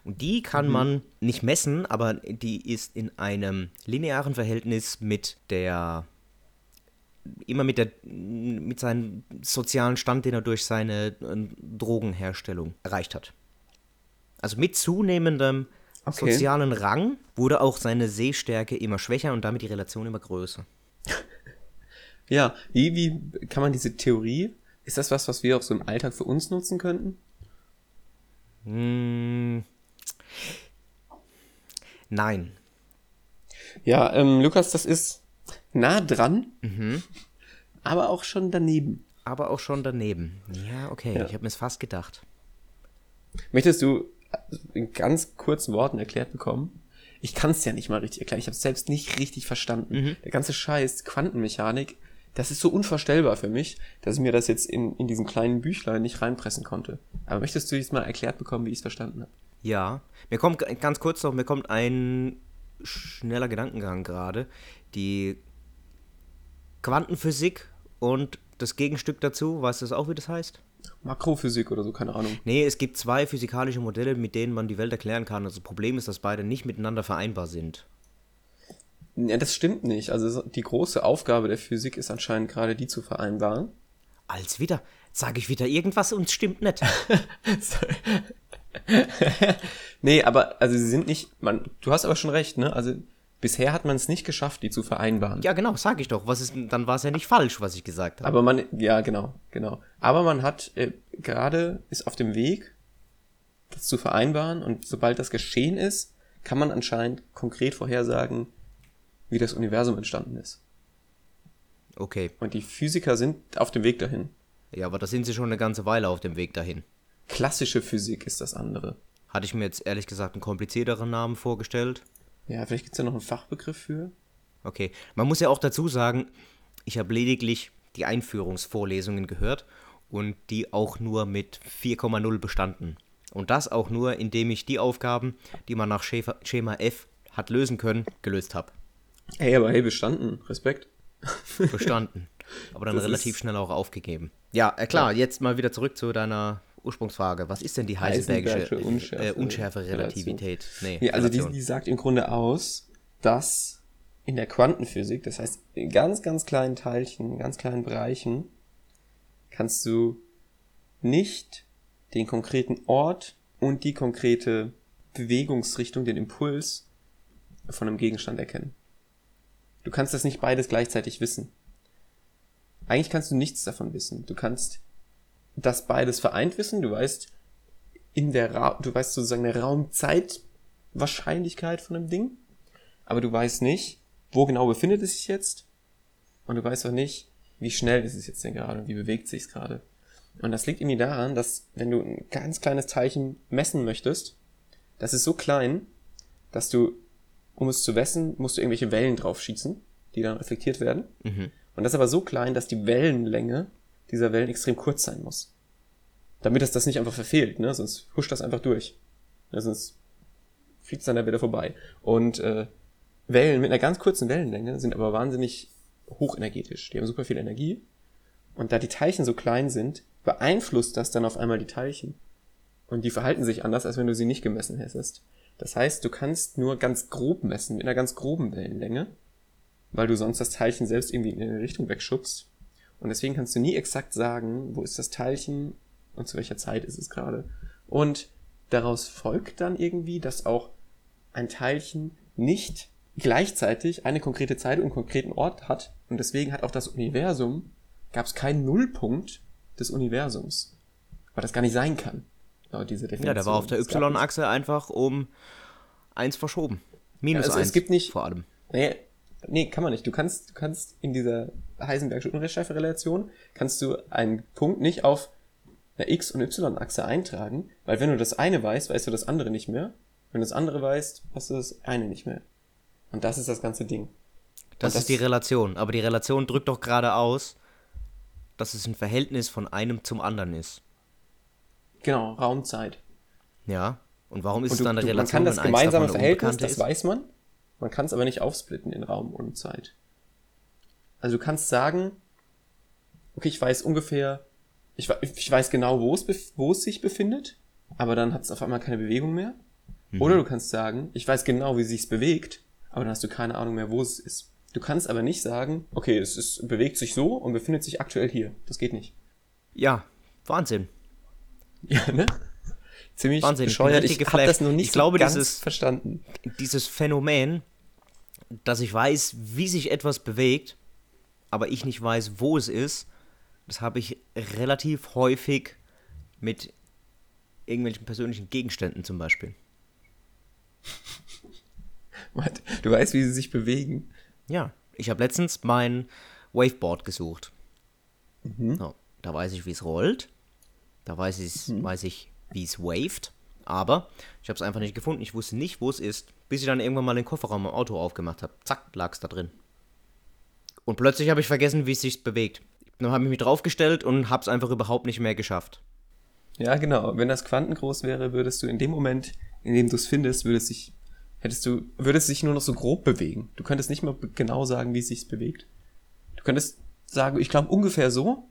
Und die kann man nicht messen, aber die ist in einem linearen Verhältnis mit der immer mit der mit seinem sozialen Stand, den er durch seine äh, Drogenherstellung erreicht hat. Also mit zunehmendem Okay. sozialen Rang wurde auch seine Sehstärke immer schwächer und damit die Relation immer größer. Ja, wie, wie kann man diese Theorie, ist das was, was wir auch so im Alltag für uns nutzen könnten? Hm. Nein. Ja, ähm, Lukas, das ist nah dran, aber auch schon daneben. Aber auch schon daneben. Ja, okay, Ja. ich habe mir es fast gedacht. Möchtest du in ganz kurzen Worten erklärt bekommen? Ich kann es ja nicht mal richtig erklären. Ich habe es selbst nicht richtig verstanden. Der ganze Scheiß Quantenmechanik, das ist so unvorstellbar für mich, dass ich mir das jetzt in, in diesen kleinen Büchlein nicht reinpressen konnte. Aber möchtest du jetzt mal erklärt bekommen, wie ich es verstanden habe? Ja, mir kommt ganz kurz noch, mir kommt ein schneller Gedankengang gerade. Die Quantenphysik und das Gegenstück dazu, weißt du das auch, wie das heißt? Makrophysik oder so, keine Ahnung. Nee, es gibt zwei physikalische Modelle, mit denen man die Welt erklären kann. Also das Problem ist, dass beide nicht miteinander vereinbar sind. Ja, das stimmt nicht. Also so- die große Aufgabe der Physik ist anscheinend gerade die zu vereinbaren. Als wieder, sage ich wieder irgendwas und es stimmt nicht. Nee, aber also sie sind nicht, man, du hast aber schon recht, ne? Also bisher hat man es nicht geschafft, die zu vereinbaren. ja, genau, sage ich doch. Was ist, dann war es ja nicht falsch, was ich gesagt habe. Aber man, ja, genau, genau. Aber man hat äh, gerade ist auf dem Weg, das zu vereinbaren und sobald das geschehen ist, kann man anscheinend konkret vorhersagen, wie das Universum entstanden ist. Okay. Und die Physiker sind auf dem Weg dahin. Ja, aber da sind sie schon eine ganze Weile auf dem Weg dahin. Klassische Physik ist das andere. Hatte ich mir jetzt ehrlich gesagt einen komplizierteren Namen vorgestellt. Ja, vielleicht gibt's ja noch einen Fachbegriff für. Okay. Man muss ja auch dazu sagen, ich habe lediglich die Einführungsvorlesungen gehört und die auch nur mit 4,0 bestanden. Und das auch nur, indem ich die Aufgaben, die man nach Schema F hat lösen können, gelöst habe. Hey, aber hey, bestanden. Respekt. Bestanden. Aber dann Das relativ schnell auch aufgegeben. Ja, äh, klar, jetzt mal wieder zurück zu deiner Ursprungsfrage. Was ist denn die Heisenbergische Heisenbergsche Unschärfe, äh, unschärfe Relativität? Nee, Ja, also die, die sagt im Grunde aus, dass in der Quantenphysik, das heißt in ganz, ganz kleinen Teilchen, in ganz kleinen Bereichen, kannst du nicht den konkreten Ort und die konkrete Bewegungsrichtung, den Impuls von einem Gegenstand erkennen. Du kannst das nicht beides gleichzeitig wissen. Eigentlich kannst du nichts davon wissen. Du kannst das beides vereint wissen. Du weißt in der Ra du weißt sozusagen eine Raumzeitwahrscheinlichkeit von einem Ding, aber du weißt nicht, wo genau befindet es sich jetzt und du weißt auch nicht, wie schnell ist es jetzt denn gerade und wie bewegt sich es gerade. Und das liegt irgendwie daran, dass wenn du ein ganz kleines Teilchen messen möchtest, das ist so klein, dass du, um es zu messen, musst du irgendwelche Wellen drauf schießen, die dann reflektiert werden. Und das ist aber so klein, dass die Wellenlänge dieser Wellen extrem kurz sein muss. Damit es das nicht einfach verfehlt, ne? Sonst huscht das einfach durch. Ja, sonst fliegt es dann da wieder vorbei. Und äh, Wellen mit einer ganz kurzen Wellenlänge sind aber wahnsinnig hochenergetisch. Die haben super viel Energie. Und da die Teilchen so klein sind, beeinflusst das dann auf einmal die Teilchen. Und die verhalten sich anders, als wenn du sie nicht gemessen hättest. Das heißt, du kannst nur ganz grob messen, mit einer ganz groben Wellenlänge, weil du sonst das Teilchen selbst irgendwie in eine Richtung wegschubst. Und deswegen kannst du nie exakt sagen, wo ist das Teilchen und zu welcher Zeit ist es gerade. Und daraus folgt dann irgendwie, dass auch ein Teilchen nicht gleichzeitig eine konkrete Zeit und einen konkreten Ort hat. Und deswegen hat auch das Universum, gab es keinen Nullpunkt des Universums. Weil das gar nicht sein kann. Laut dieser Definition. Ja, der war auf der Y-Achse einfach um eins verschoben. Minus Ja, also es gibt nicht- vor allem. Nee, nee, kann man nicht. Du kannst, du kannst in dieser Heisenbergsche Unrechtschärfe-Relation kannst du einen Punkt nicht auf einer X- und Y-Achse eintragen, weil wenn du das eine weißt, weißt du das andere nicht mehr. Wenn du das andere weißt, weißt du das eine nicht mehr. Und das ist das ganze Ding. Das, Und ist die Relation. Aber die Relation drückt doch gerade aus, dass es ein Verhältnis von einem zum anderen ist. Genau, Raumzeit. Ja. Und warum ist Und es du, dann eine du, man Relation, kann das gemeinsame Verhältnis, das ist? weiß man. Man kann es aber nicht aufsplitten in Raum und Zeit. Also du kannst sagen, okay, ich weiß ungefähr, ich, ich weiß genau, wo es, wo es sich befindet, aber dann hat es auf einmal keine Bewegung mehr. Oder du kannst sagen, ich weiß genau, wie sich's bewegt, aber dann hast du keine Ahnung mehr, wo es ist. Du kannst aber nicht sagen, okay, es ist, bewegt sich so und befindet sich aktuell hier. Das geht nicht. Ja, Wahnsinn. Ja, ne? Ziemlich Wahnsinn, ich bin bescheuert. Ich habe das noch nicht Ich glaube, so ganz dieses- verstanden. Dieses Phänomen, dass ich weiß, wie sich etwas bewegt, aber ich nicht weiß, wo es ist, das habe ich relativ häufig mit irgendwelchen persönlichen Gegenständen zum Beispiel. Du weißt, wie sie sich bewegen. Ja, ich habe letztens mein Waveboard gesucht. Mhm. So, da weiß ich, wie es rollt. Da weiß, ich's, weiß ich, wie es waved. Aber ich habe es einfach nicht gefunden. Ich wusste nicht, wo es ist, bis ich dann irgendwann mal den Kofferraum im Auto aufgemacht habe. Zack, lag es da drin. Und plötzlich habe ich vergessen, wie es sich bewegt. Dann habe ich mich draufgestellt und habe es einfach überhaupt nicht mehr geschafft. Ja, genau. Wenn das quantengroß wäre, würdest du in dem Moment, in dem du es findest, würdest sich, hättest du, würdest sich nur noch so grob bewegen. Du könntest nicht mal genau sagen, wie es sich bewegt. Du könntest sagen, ich glaube ungefähr so.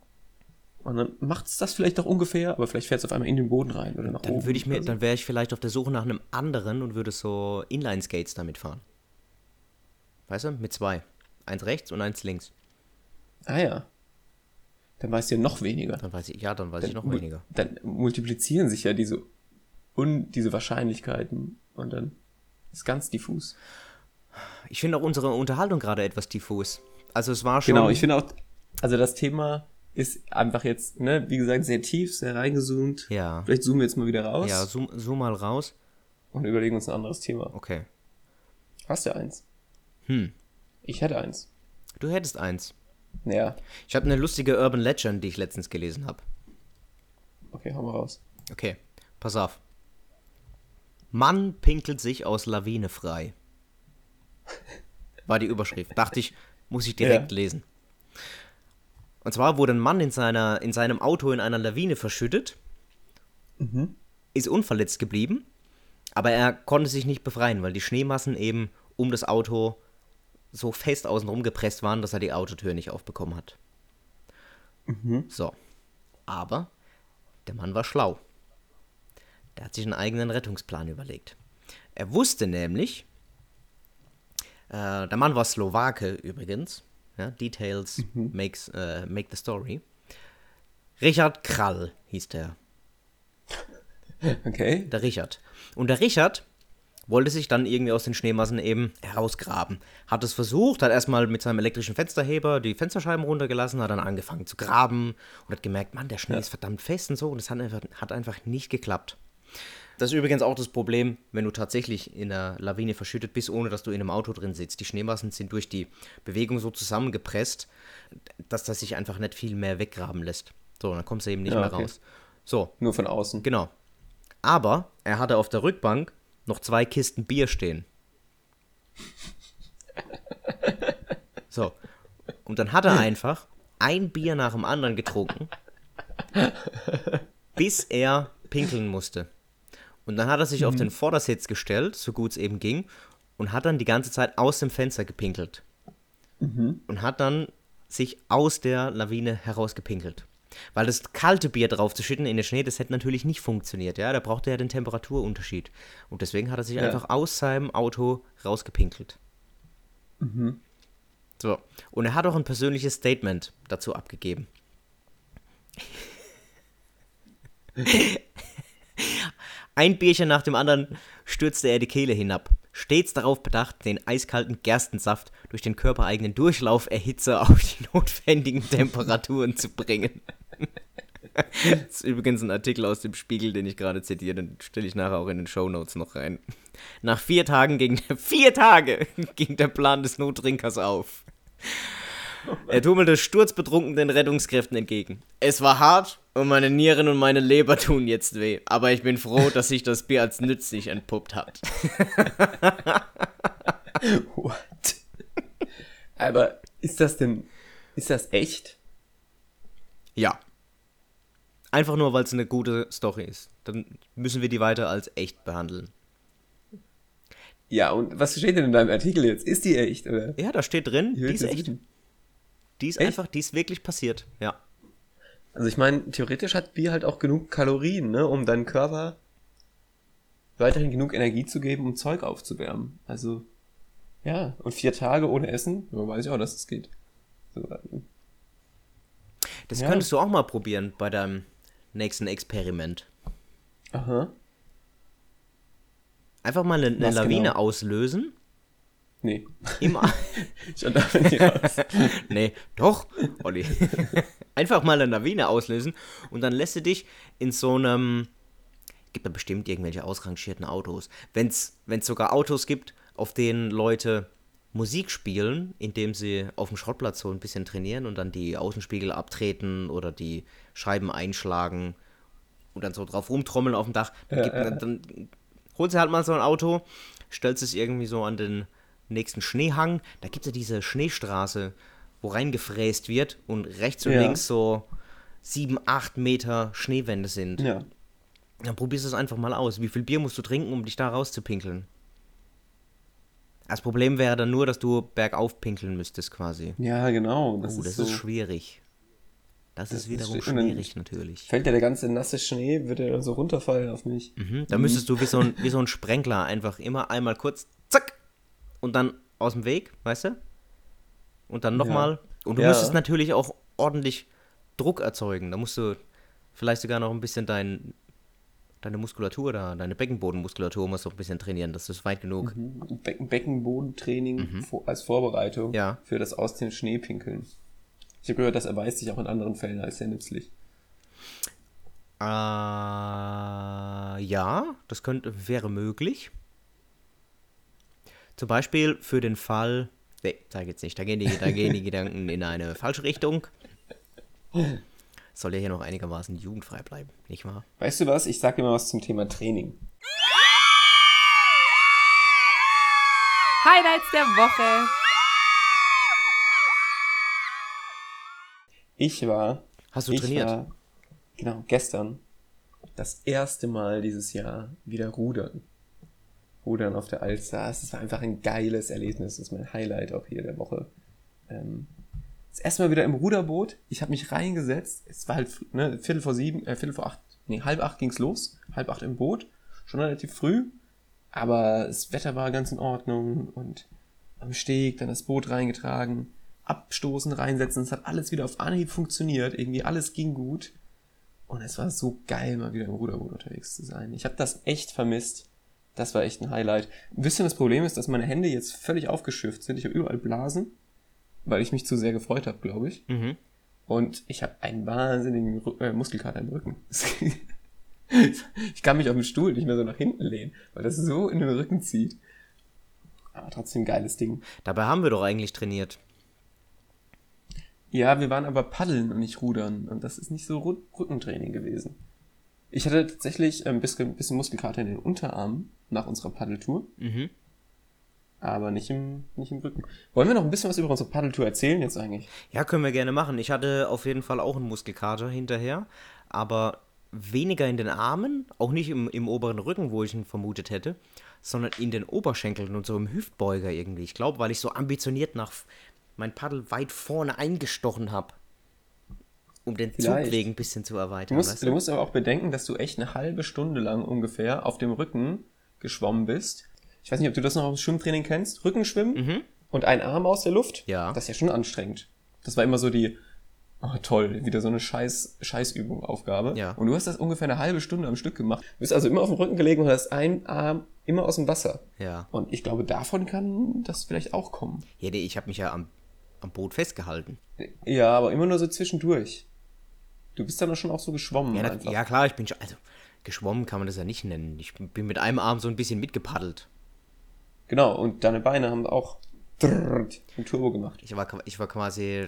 Und dann macht es das vielleicht auch ungefähr, aber vielleicht fährt es auf einmal in den Boden rein oder nach Dann oben. würde ich mir, so. dann wäre ich vielleicht auf der Suche nach einem anderen und würde so Inline-Skates damit fahren. Weißt du? Mit zwei. Eins rechts und eins links. Ah ja. Dann weißt du ja noch weniger. Dann weiß ich, ja, dann weiß ich noch weniger. Dann multiplizieren sich ja diese, un, diese Wahrscheinlichkeiten und dann ist ganz diffus. Ich finde auch unsere Unterhaltung gerade etwas diffus. Also es war schon. Genau, ich finde auch, also das Thema ist einfach jetzt, ne, wie gesagt, sehr tief, sehr reingezoomt. Ja. Vielleicht zoomen wir jetzt mal wieder raus Ja, zoom, zoom mal raus. und überlegen uns ein anderes Thema. Okay. Hast du eins? Hm. Ich hätte eins. Du hättest eins. Naja, Ich habe eine lustige Urban Legend, die ich letztens gelesen habe. okay, hau mal raus. Okay, pass auf. Mann pinkelt sich aus Lawine frei. War die Überschrift. Dachte ich, muss ich direkt Ja. lesen. Und zwar wurde ein Mann in, seiner, in seinem Auto in einer Lawine verschüttet, ist unverletzt geblieben, aber er konnte sich nicht befreien, weil die Schneemassen eben um das Auto so fest außenrum gepresst waren, dass er die Autotür nicht aufbekommen hat. So. Aber der Mann war schlau. Der hat sich einen eigenen Rettungsplan überlegt. Er wusste nämlich, äh, der Mann war Slowake übrigens. Ja, Details makes, äh, make the story. Richard Krall hieß der. Okay. Der Richard. Und der Richard wollte sich dann irgendwie aus den Schneemassen eben herausgraben. Hat es versucht, hat erstmal mit seinem elektrischen Fensterheber die Fensterscheiben runtergelassen, hat dann angefangen zu graben und hat gemerkt, Mann, der Schnee ist verdammt fest und so und es hat einfach, hat einfach nicht geklappt. Das ist übrigens auch das Problem, wenn du tatsächlich in einer Lawine verschüttet bist, ohne dass du in einem Auto drin sitzt. Die Schneemassen sind durch die Bewegung so zusammengepresst, dass das sich einfach nicht viel mehr weggraben lässt. So, dann kommst du eben nicht Ja, mehr okay. raus. So, Nur von außen. Genau. Aber er hatte auf der Rückbank noch zwei Kisten Bier stehen. So. Und dann hat er einfach ein Bier nach dem anderen getrunken, bis er pinkeln musste. Und dann hat er sich auf den Vordersitz gestellt, so gut es eben ging, und hat dann die ganze Zeit aus dem Fenster gepinkelt. Und hat dann sich aus der Lawine herausgepinkelt. Weil das kalte Bier draufzuschütten in den Schnee, das hätte natürlich nicht funktioniert, ja. Da brauchte er den Temperaturunterschied. Und deswegen hat er sich Ja. einfach aus seinem Auto rausgepinkelt. So. Und er hat auch ein persönliches Statement dazu abgegeben. Ein Bierchen nach dem anderen stürzte er die Kehle hinab, stets darauf bedacht, den eiskalten Gerstensaft durch den körpereigenen Durchlauferhitzer auf die notwendigen Temperaturen zu bringen. Das ist übrigens ein Artikel aus dem Spiegel, den ich gerade zitiere, den stelle ich nachher auch in den Shownotes noch rein. Nach vier Tagen ging vier Tage ging der Plan des Nottrinkers auf. Er tummelte sturzbetrunken den Rettungskräften entgegen. Es war hart und meine Nieren und meine Leber tun jetzt weh, aber ich bin froh, dass sich das Bier als nützlich entpuppt hat. What? Aber ist das denn, ist das echt? Ja. Einfach nur, weil es eine gute Story ist. Dann müssen wir die weiter als echt behandeln. Ja, und was steht denn in deinem Artikel jetzt? Ist die echt, oder? Ja, da steht drin, die ist echt. wissen. Die ist Echt? einfach, die ist wirklich passiert. Ja. Also ich meine, theoretisch hat Bier halt auch genug Kalorien, ne, um deinen Körper weiterhin genug Energie zu geben, um Zeug aufzuwärmen. Also, ja, und vier Tage ohne Essen, ja, weiß ich auch, dass es geht. So, ähm, Das Ja. könntest du auch mal probieren bei deinem nächsten Experiment. aha. Einfach mal eine, eine Lawine genau? auslösen. Nee, Im schon da bin ich raus. nee, doch, Olli. Einfach mal eine Lawine auslösen und dann lässt du dich in so einem. Gibt da bestimmt irgendwelche ausrangierten Autos. Wenn es sogar Autos gibt, auf denen Leute Musik spielen, indem sie auf dem Schrottplatz so ein bisschen trainieren und dann die Außenspiegel abtreten oder die Scheiben einschlagen und dann so drauf rumtrommeln auf dem Dach, dann, gibt, dann, dann holst du halt mal so ein Auto, stellst es irgendwie so an den nächsten Schneehang. Da gibt es ja diese Schneestraße, wo reingefräst wird und rechts und Ja. links so sieben, acht Meter Schneewände sind. Ja. Dann probierst du es einfach mal aus. Wie viel Bier musst du trinken, um dich da rauszupinkeln? Das Problem wäre dann nur, dass du bergauf pinkeln müsstest quasi. Ja, genau. Das oh, ist das so, ist schwierig. Das, Das ist ist wiederum dann- schwierig natürlich. Fällt ja der ganze nasse Schnee, wird er dann so runterfallen auf mich. Mhm. Da müsstest du wie so, ein, wie so ein Sprenkler einfach immer einmal kurz, und dann aus dem Weg, weißt du? Und dann nochmal. Und du Ja. müsstest natürlich auch ordentlich Druck erzeugen. Da musst du vielleicht sogar noch ein bisschen dein, deine Muskulatur da, deine Beckenbodenmuskulatur musst du auch ein bisschen trainieren, dass du es weit genug. Becken Beckenbodentraining vor, als Vorbereitung Mhm. Ja. für das aus dem Schnee pinkeln. Ich habe gehört, das erweist sich auch in anderen Fällen als sehr nützlich. Äh, ja, das könnte, wäre möglich. Zum Beispiel für den Fall. Nee, sag jetzt nicht. Da gehen die, da gehen die Gedanken in eine falsche Richtung. Soll ja hier noch einigermaßen jugendfrei bleiben, nicht wahr? Weißt du was? Ich sage dir mal was zum Thema Training. Highlights der Woche. Ich war. Hast du ich trainiert? War, genau, gestern das erste Mal dieses Jahr wieder rudern. Rudern auf der Alster. Es war einfach ein geiles Erlebnis. Das ist mein Highlight auch hier der Woche. Ähm, das erste Mal wieder im Ruderboot. Ich habe mich reingesetzt. Es war halt ne, Viertel vor sieben, äh, Viertel vor acht, nee, halb acht ging's los. Halb acht im Boot. Schon relativ früh. Aber das Wetter war ganz in Ordnung und am Steg dann das Boot reingetragen, abstoßen, reinsetzen. Es hat alles wieder auf Anhieb funktioniert. Irgendwie alles ging gut. Und es war so geil, mal wieder im Ruderboot unterwegs zu sein. Ich habe das echt vermisst. Das war echt ein Highlight. Ein bisschen das Problem ist, dass meine Hände jetzt völlig aufgeschifft sind. Ich habe überall Blasen, weil ich mich zu sehr gefreut habe, glaube ich. Mhm. Und ich habe einen wahnsinnigen äh, Muskelkater im Rücken. ich kann mich auf dem Stuhl nicht mehr so nach hinten lehnen, weil das so in den Rücken zieht. Aber trotzdem geiles Ding. Dabei haben wir doch eigentlich trainiert. Ja, wir waren aber paddeln und nicht rudern. Und das ist nicht so Rückentraining gewesen. Ich hatte tatsächlich ein bisschen, bisschen Muskelkater in den Unterarmen nach unserer Paddeltour, Mhm. aber nicht im, nicht im Rücken. Wollen wir noch ein bisschen was über unsere Paddeltour erzählen jetzt eigentlich? Ja, können wir gerne machen. Ich hatte auf jeden Fall auch einen Muskelkater hinterher, aber weniger in den Armen, auch nicht im, im oberen Rücken, wo ich ihn vermutet hätte, sondern in den Oberschenkeln und so im Hüftbeuger irgendwie. Ich glaube, weil ich so ambitioniert nach mein Paddel weit vorne eingestochen habe, um den Vielleicht. Zugweg ein bisschen zu Du erweitern. musst, weißt du musst aber auch bedenken, dass du echt eine halbe Stunde lang ungefähr auf dem Rücken geschwommen bist. Ich weiß nicht, ob du das noch aus dem Schwimmtraining kennst. Rückenschwimmen und ein Arm aus der Luft. Ja. Das ist ja schon anstrengend. Das war immer so die, oh toll, wieder so eine Scheiß, Scheißübung, Aufgabe. Ja. Und du hast das ungefähr eine halbe Stunde am Stück gemacht. Du bist also immer auf dem Rücken gelegen und hast einen Arm immer aus dem Wasser. Ja. Und ich glaube, davon kann das vielleicht auch kommen. Ja, ich habe mich ja am, am Boot festgehalten. Ja, aber immer nur so zwischendurch. Du bist dann schon auch so geschwommen Ja, einfach. ja klar, ich bin schon, also geschwommen kann man das ja nicht nennen. Ich bin mit einem Arm so ein bisschen mitgepaddelt. Genau, und deine Beine haben auch ein Turbo gemacht. Ich war, ich war quasi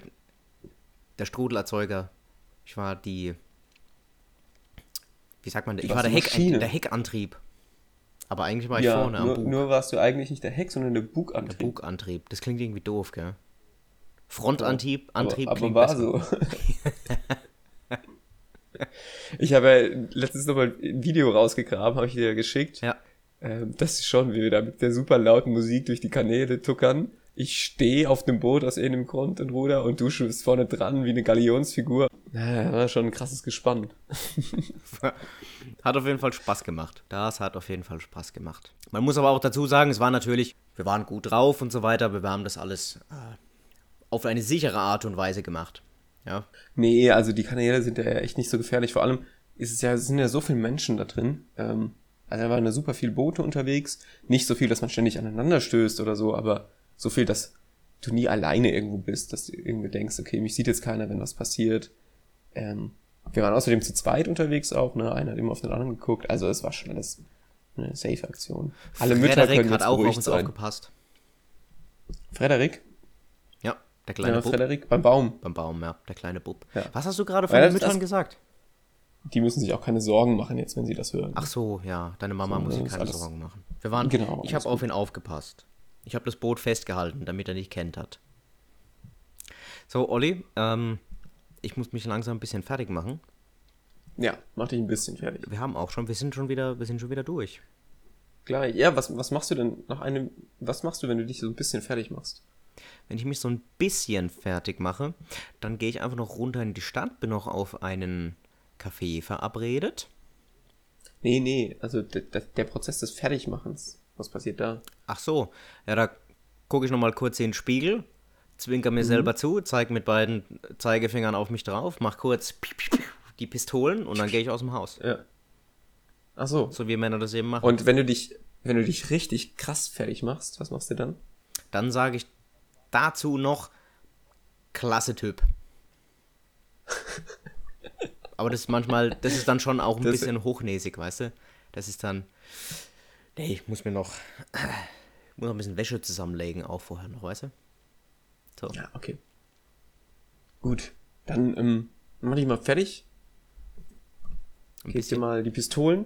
der Strudelerzeuger. Ich war die. Wie sagt man? Ich war der, Heck, der Heckantrieb. Aber eigentlich war ich Ja, vorne am nur, Bug. nur warst du eigentlich nicht der Heck, sondern der der Bugantrieb. Bugantrieb. Das klingt irgendwie doof, gell? Frontantrieb, aber, Antrieb aber klingt war besser. so. ich habe ja letztens noch mal ein Video rausgegraben, habe ich dir geschickt. Ja. Ähm, das ist schon, wie wir da mit der super lauten Musik durch die Kanäle tuckern. ich stehe auf dem Boot aus irgendeinem Grund und ruder und du schwimmst vorne dran wie eine Galionsfigur. Ja, war schon ein krasses Gespann. Hat auf jeden Fall Spaß gemacht. Das hat auf jeden Fall Spaß gemacht. Man muss aber auch dazu sagen, es war natürlich, wir waren gut drauf und so weiter, aber wir haben das alles äh, auf eine sichere Art und Weise gemacht. Ja. Nee, also die Kanäle sind ja echt nicht so gefährlich. Vor allem ist es ja, sind ja so viele Menschen da drin. Ähm, also da waren ja super viele Boote unterwegs. Nicht so viel, dass man ständig aneinander stößt oder so, aber so viel, dass du nie alleine irgendwo bist, dass du irgendwie denkst, okay, mich sieht jetzt keiner, wenn was passiert. Ähm, wir waren außerdem zu zweit unterwegs auch, ne? Einer hat immer auf den anderen geguckt. Also es war schon alles eine Safe-Aktion. Alle Mütter Frederik können hat jetzt auch auf uns sein. aufgepasst. Frederik? Der kleine Ja, Bub. Frederik beim Baum. Beim Baum, ja, der kleine Bub. Ja. Was hast du gerade von den Müttern gesagt? Die müssen sich auch keine Sorgen machen jetzt, wenn sie das hören. Ach so, ja, deine Mama So, muss sich keine Sorgen machen. Wir waren, Genau, ich habe auf ihn aufgepasst. Ich habe das Boot festgehalten, damit er nicht kennt hat. So, Olli, ähm, ich muss mich langsam ein bisschen fertig machen. Ja, mach dich ein bisschen fertig. Wir haben auch schon, wir sind schon wieder, wir sind schon wieder durch. Gleich. Ja, was, was machst du denn nach einem, was machst du, wenn du dich so ein bisschen fertig machst? Wenn ich mich so ein bisschen fertig mache, dann gehe ich einfach noch runter in die Stadt, bin noch auf einen Café verabredet. Nee, nee, also der, Prozess des Fertigmachens. Was passiert da? Ach so, ja, da gucke ich nochmal kurz in den Spiegel, zwinker mir selber zu, zeige mit beiden Zeigefingern auf mich drauf, mach kurz die Pistolen und dann gehe ich aus dem Haus. Ja. Ach so. So wie Männer das eben machen. Und wenn du dich, wenn du dich richtig krass fertig machst, was machst du dann? Dann sage ich dazu noch, klasse Typ. Aber das ist manchmal, das ist dann schon auch ein Das- bisschen hochnäsig, weißt du? Das ist dann, nee, ich muss mir noch, ich muss noch ein bisschen Wäsche zusammenlegen, auch vorher noch, weißt du? So. Ja, okay. Gut. Dann ähm, mach dich mal fertig. Gehst dir mal die Pistolen.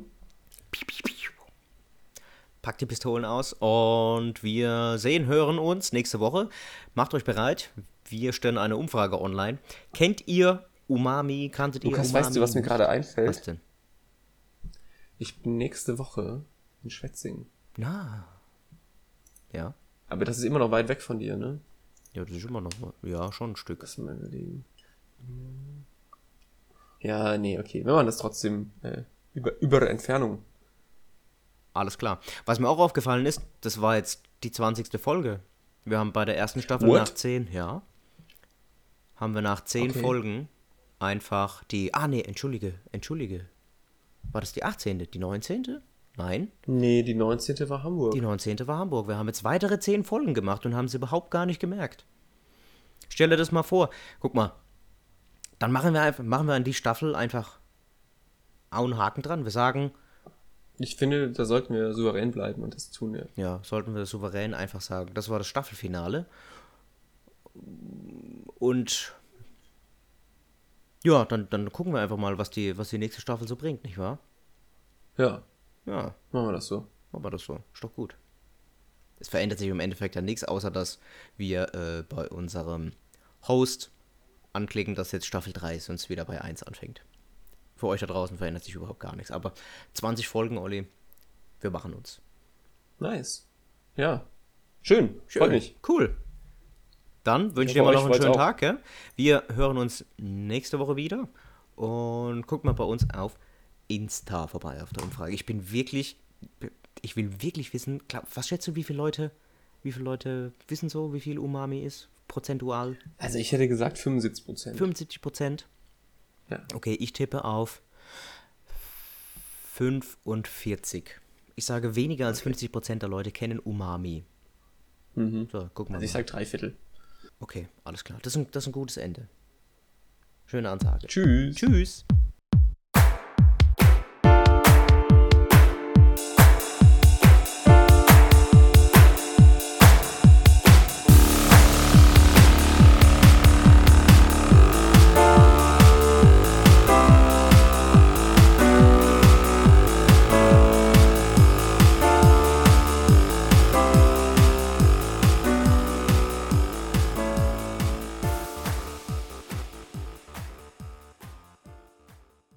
Packt die Pistolen aus und wir sehen, hören uns nächste Woche. Macht euch bereit. Wir stellen eine Umfrage online. Kennt ihr Umami? Kanntet ihr Lukas, Umami? weißt du, was mir gerade Was einfällt? denn? Ich bin nächste Woche in Schwetzingen. Na. Ja. Aber das ist immer noch weit weg von dir, ne? Ja, das ist immer noch, ja, schon ein Stück. Lass mal überlegen. Ja, nee, okay. Wir machen das trotzdem äh, über, über Entfernung. Alles klar. Was mir auch aufgefallen ist, das war jetzt die 20. Folge. Wir haben bei der ersten Staffel What? nach 10, ja. Haben wir nach 10 Okay. Folgen einfach die. Ah, nee, entschuldige, entschuldige. War das die 18.? Die 19.? Nein, Nee, die 19. war Hamburg. die 19. war Hamburg. Wir haben jetzt weitere 10 Folgen gemacht und haben sie überhaupt gar nicht gemerkt. Stell dir das mal vor. Guck mal. Dann machen wir einfach, machen wir an die Staffel einfach auch einen Haken dran. Wir sagen, Ich finde, da sollten wir souverän bleiben und das tun wir. Ja, sollten wir souverän einfach sagen. Das war das Staffelfinale. Und ja, dann, dann gucken wir einfach mal, was die, was die nächste Staffel so bringt, nicht wahr? Ja, Ja, machen wir das so. machen wir das so. Ist doch gut. Es verändert sich im Endeffekt ja nichts, außer dass wir äh, bei unserem Host anklicken, dass jetzt Staffel 3 ist und es wieder bei 1 anfängt. Für euch da draußen verändert sich überhaupt gar nichts. Aber 20 Folgen, Olli, wir machen uns. Nice. Ja. Schön. Freut mich. Cool. Dann wünsche ich dir mal noch einen schönen. Tag. Gell? Wir hören uns nächste Woche wieder. Und guck mal bei uns auf Insta vorbei auf der Umfrage. Ich bin wirklich, ich will wirklich wissen, was schätzt du, wie viele Leute, wie viele Leute wissen so, wie viel Umami ist? Prozentual? Also ich hätte gesagt 75 Prozent. 75 Prozent? Ja. Okay, ich tippe auf 45. Ich sage, weniger als 50 Prozent der Leute kennen Umami. Mhm. So, guck mal. Also ich mal. sag drei Viertel. Okay, alles klar. Das ist ein, das ist ein gutes Ende. Schöne Ansage. Tschüss. Tschüss.